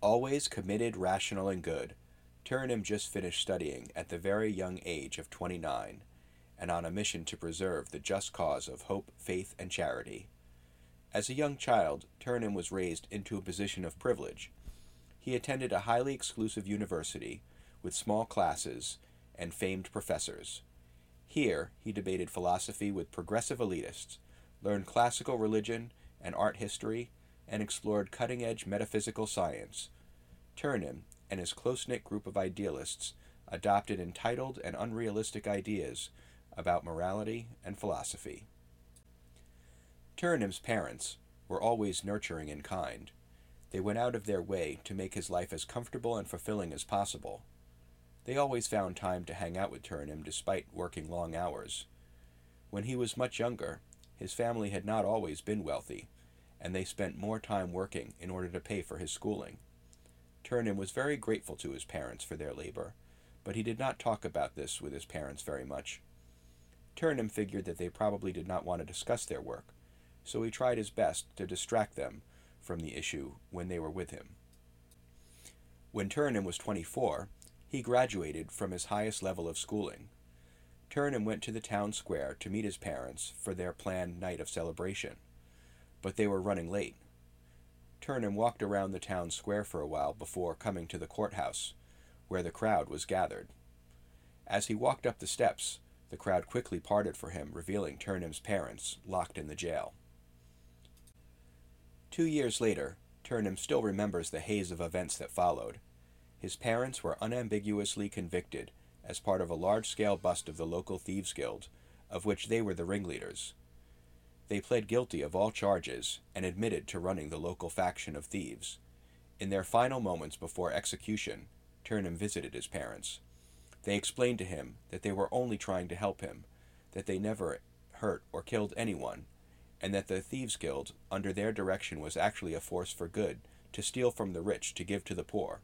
Always committed, rational, and good, Turnitin just finished studying at the very young age of 29 and on a mission to preserve the just cause of hope, faith, and charity. As a young child, Turnitin was raised into a position of privilege. He attended a highly exclusive university with small classes and famed professors. Here, he debated philosophy with progressive elitists, learned classical religion and art history, and explored cutting edge metaphysical science. Turnitin and his close knit group of idealists adopted entitled and unrealistic ideas about morality and philosophy. Turnitin's parents were always nurturing and kind. They went out of their way to make his life as comfortable and fulfilling as possible. They always found time to hang out with Turnitin despite working long hours. When he was much younger, his family had not always been wealthy, and they spent more time working in order to pay for his schooling. Turnitin was very grateful to his parents for their labor, but he did not talk about this with his parents very much. Turnitin figured that they probably did not want to discuss their work, so he tried his best to distract them from the issue when they were with him. When Turnitin was 24, he graduated from his highest level of schooling. Turnitin went to the town square to meet his parents for their planned night of celebration, but they were running late. Turnham walked around the town square for a while before coming to the courthouse, where the crowd was gathered. As he walked up the steps, the crowd quickly parted for him, revealing Turnham's parents locked in the jail. Two years later, Turnham still remembers the haze of events that followed. His parents were unambiguously convicted as part of a large scale bust of the local Thieves Guild, of which they were the ringleaders. They pled guilty of all charges and admitted to running the local faction of thieves. In their final moments before execution, Turnham visited his parents. They explained to him that they were only trying to help him, that they never hurt or killed anyone, and that the Thieves Guild, under their direction, was actually a force for good, to steal from the rich to give to the poor.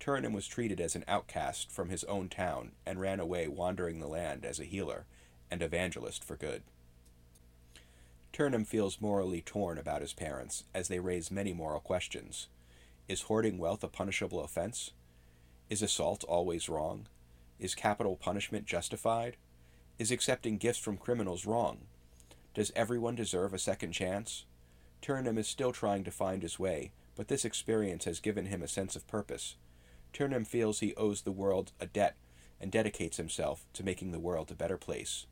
Turnham was treated as an outcast from his own town and ran away wandering the land as a healer and evangelist for good. Turnitin feels morally torn about his parents as they raise many moral questions. Is hoarding wealth a punishable offense? Is assault always wrong? Is capital punishment justified? Is accepting gifts from criminals wrong? Does everyone deserve a second chance? Turnham is still trying to find his way, but this experience has given him a sense of purpose. Turnham feels he owes the world a debt and dedicates himself to making the world a better place.